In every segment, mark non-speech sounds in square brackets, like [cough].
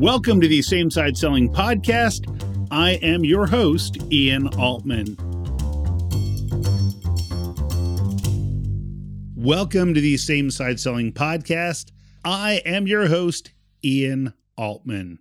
Welcome to the Same Side Selling Podcast. I am your host, Ian Altman. Welcome to the Same Side Selling Podcast. I am your host, Ian Altman.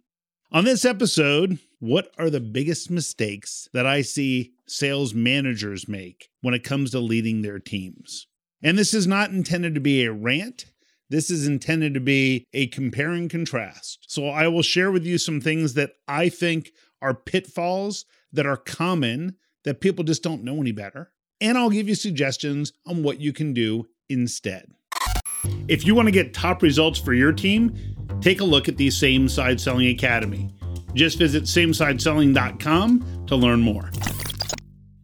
On this episode, what are the biggest mistakes that I see sales managers make when it comes to leading their teams? And this is not intended to be a rant. This is intended to be a compare and contrast. So I will share with you some things that I think are pitfalls that are common that people just don't know any better. And I'll give you suggestions on what you can do instead. If you want to get top results for your team, take a look at the Same Side Selling Academy. Just visit samesideselling.com to learn more.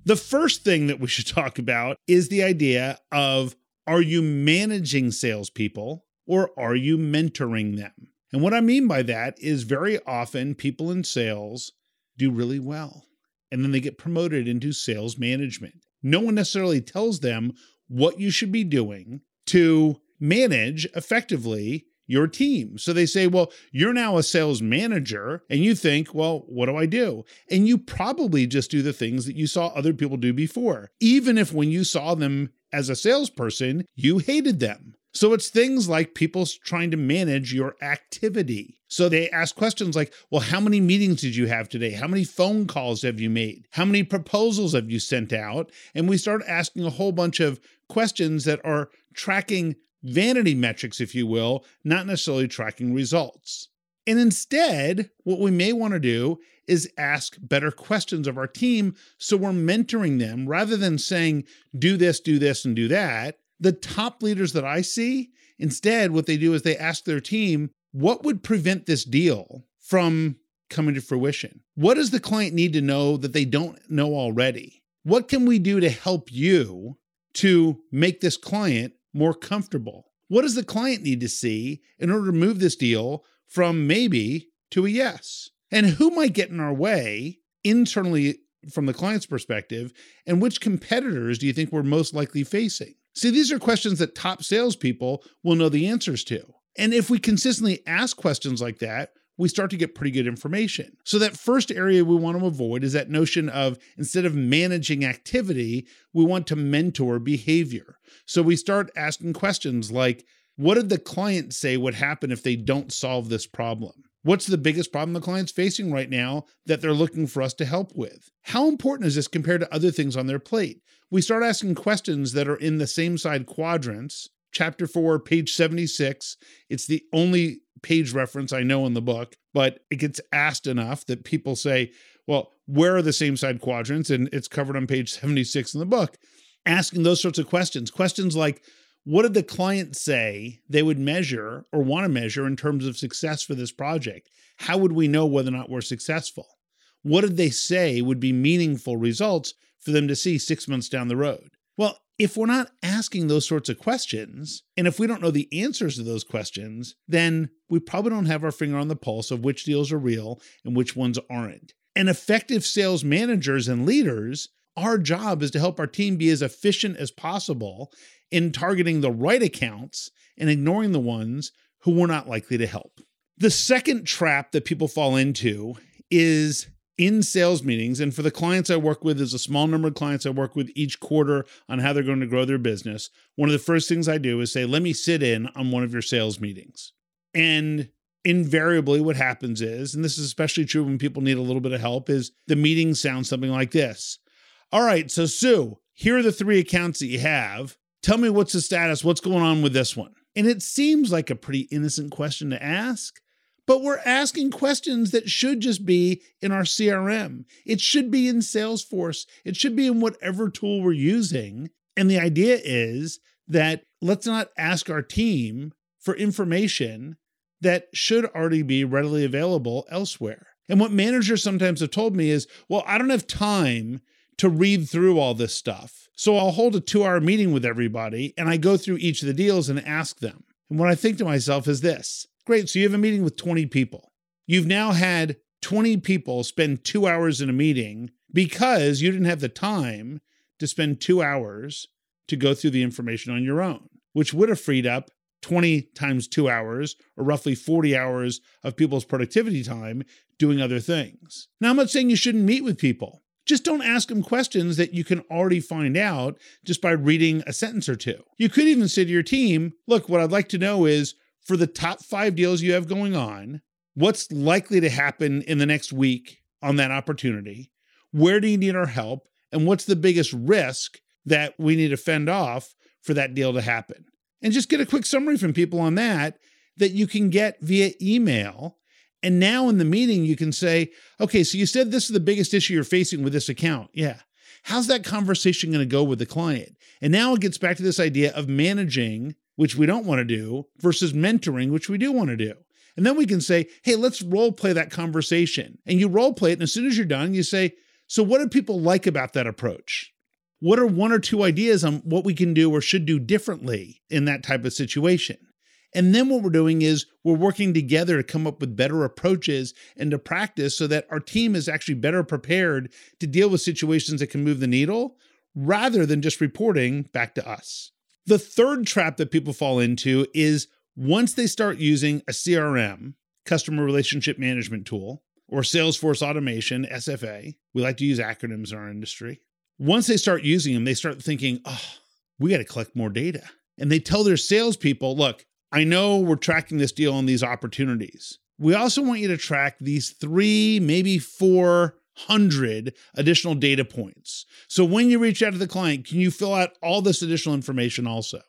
The first thing that we should [laughs] talk about is the idea of are you managing salespeople or are you mentoring them? And what I mean by that is very often people in sales do really well and then they get promoted into sales management. No one necessarily tells them what you should be doing to manage effectively your team. So they say, well, you're now a sales manager. And you think, well, what do I do? And you probably just do the things that you saw other people do before, even if when you saw them as a salesperson, you hated them. So it's things like people trying to manage your activity. So they ask questions like, well, how many meetings did you have today? How many phone calls have you made? How many proposals have you sent out? And we start asking a whole bunch of questions that are tracking vanity metrics, if you will, not necessarily tracking results. And instead, what we may want to do is ask better questions of our team so we're mentoring them rather than saying, do this, do this, and do that. The top leaders that I see, instead, what they do is they ask their team, what would prevent this deal from coming to fruition? What does the client need to know that they don't know already? What can we do to help you to make this client more comfortable? What does the client need to see in order to move this deal from maybe to a yes? And who might get in our way internally from the client's perspective? And which competitors do you think we're most likely facing? See, these are questions that top salespeople will know the answers to. And if we consistently ask questions like that, we start to get pretty good information. So, that first area we want to avoid is that notion of instead of managing activity, we want to mentor behavior. So, we start asking questions like, what did the client say would happen if they don't solve this problem? What's the biggest problem the client's facing right now that they're looking for us to help with? How important is this compared to other things on their plate? We start asking questions that are in the same side quadrants. Chapter 4, page 76. It's the only page reference I know in the book, but it gets asked enough that people say, well, where are the same side quadrants? And it's covered on page 76 in the book. Asking those sorts of questions. Questions like, what did the client say they would measure or want to measure in terms of success for this project? How would we know whether or not we're successful? What did they say would be meaningful results for them to see six months down the road? Well, if we're not asking those sorts of questions, and if we don't know the answers to those questions, then we probably don't have our finger on the pulse of which deals are real and which ones aren't. And effective sales managers and leaders, our job is to help our team be as efficient as possible in targeting the right accounts and ignoring the ones who we're not likely to help. The second trap that people fall into is in sales meetings. And for the clients I work with, there's a small number of clients I work with each quarter on how they're going to grow their business. One of the first things I do is say, let me sit in on one of your sales meetings. And invariably, what happens is, and this is especially true when people need a little bit of help, is the meeting sounds something like this. All right, so Sue, here are the three accounts that you have. Tell me what's the status, what's going on with this one? And it seems like a pretty innocent question to ask, but we're asking questions that should just be in our CRM. It should be in Salesforce. It should be in whatever tool we're using. And the idea is that let's not ask our team for information that should already be readily available elsewhere. And what managers sometimes have told me is, well, I don't have time to read through all this stuff. So I'll hold a two hour meeting with everybody and I go through each of the deals and ask them. And what I think to myself is this great. So you have a meeting with 20 people. You've now had 20 people spend two hours in a meeting because you didn't have the time to spend two hours to go through the information on your own, which would have freed up 20 times two hours, or roughly 40 hours of people's productivity time doing other things. Now, I'm not saying you shouldn't meet with people. Just don't ask them questions that you can already find out just by reading a sentence or two. You could even say to your team, look, what I'd like to know is for the top five deals you have going on, what's likely to happen in the next week on that opportunity? Where do you need our help? And what's the biggest risk that we need to fend off for that deal to happen? And just get a quick summary from people on that that you can get via email and now in the meeting, you can say, okay, so you said this is the biggest issue you're facing with this account. Yeah. How's that conversation going to go with the client? And now it gets back to this idea of managing, which we don't want to do, versus mentoring, which we do want to do. And then we can say, hey, let's role play that conversation. And you role play it. And as soon as you're done, you say, so what do people like about that approach? What are one or two ideas on what we can do or should do differently in that type of situation? And then what we're doing is we're working together to come up with better approaches and to practice so that our team is actually better prepared to deal with situations that can move the needle rather than just reporting back to us. The third trap that people fall into is once they start using a CRM, customer relationship management tool, or Salesforce automation, SFA, we like to use acronyms in our industry. Once they start using them, they start thinking, oh, we got to collect more data. And they tell their salespeople, look, I know we're tracking this deal on these opportunities. We also want you to track these three, maybe 400 additional data points. So when you reach out to the client, can you fill out all this additional information also?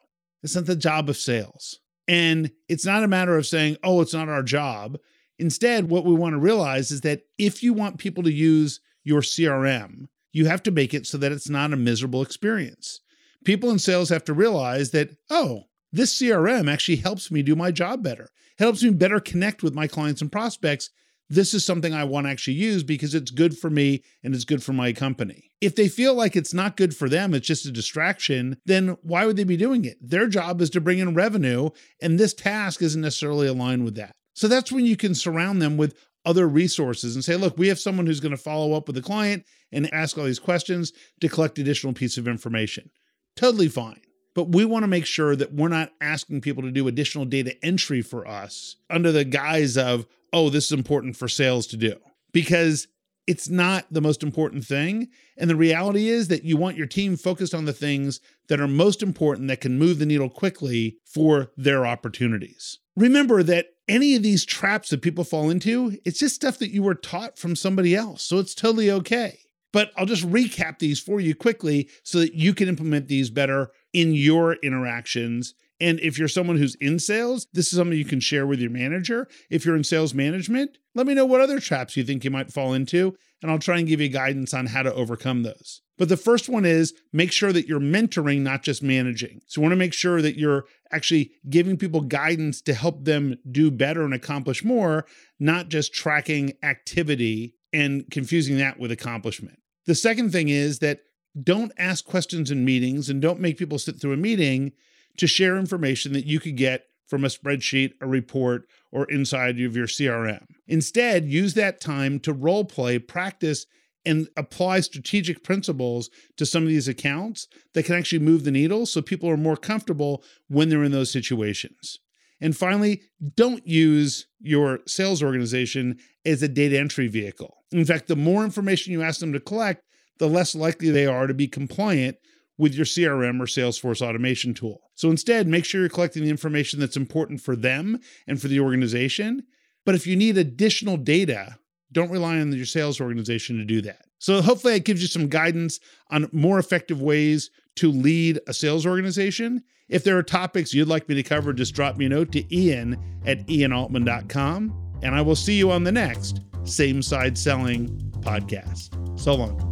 It's not the job of sales. And it's not a matter of saying, oh, it's not our job. Instead, what we want to realize is that if you want people to use your CRM, you have to make it so that it's not a miserable experience. People in sales have to realize that, oh, this CRM actually helps me do my job better. It helps me better connect with my clients and prospects. This is something I want to actually use because it's good for me and it's good for my company. If they feel like it's not good for them, it's just a distraction, then why would they be doing it? Their job is to bring in revenue, and this task isn't necessarily aligned with that. So that's when you can surround them with other resources and say, look, we have someone who's going to follow up with the client and ask all these questions to collect additional piece of information. Totally fine but we want to make sure that we're not asking people to do additional data entry for us under the guise of, oh, this is important for sales to do. Because it's not the most important thing. And the reality is that you want your team focused on the things that are most important that can move the needle quickly for their opportunities. Remember that any of these traps that people fall into, it's just stuff that you were taught from somebody else. So it's totally okay. But I'll just recap these for you quickly so that you can implement these better in your interactions. And if you're someone who's in sales, this is something you can share with your manager. If you're in sales management, let me know what other traps you think you might fall into, and I'll try and give you guidance on how to overcome those. But the first one is make sure that you're mentoring, not just managing. So, you want to make sure that you're actually giving people guidance to help them do better and accomplish more, not just tracking activity and confusing that with accomplishment. The second thing is that don't ask questions in meetings and don't make people sit through a meeting to share information that you could get from a spreadsheet, a report, or inside of your CRM. Instead, use that time to role play, practice, and apply strategic principles to some of these accounts that can actually move the needle so people are more comfortable when they're in those situations. And finally, don't use your sales organization as a data entry vehicle. In fact, the more information you ask them to collect, the less likely they are to be compliant with your CRM or Salesforce automation tool. So instead, make sure you're collecting the information that's important for them and for the organization. But if you need additional data, don't rely on your sales organization to do that. So hopefully, it gives you some guidance on more effective ways to lead a sales organization. If there are topics you'd like me to cover, just drop me a note to ian at ianaltman.com. And I will see you on the next Same Side Selling podcast. So long.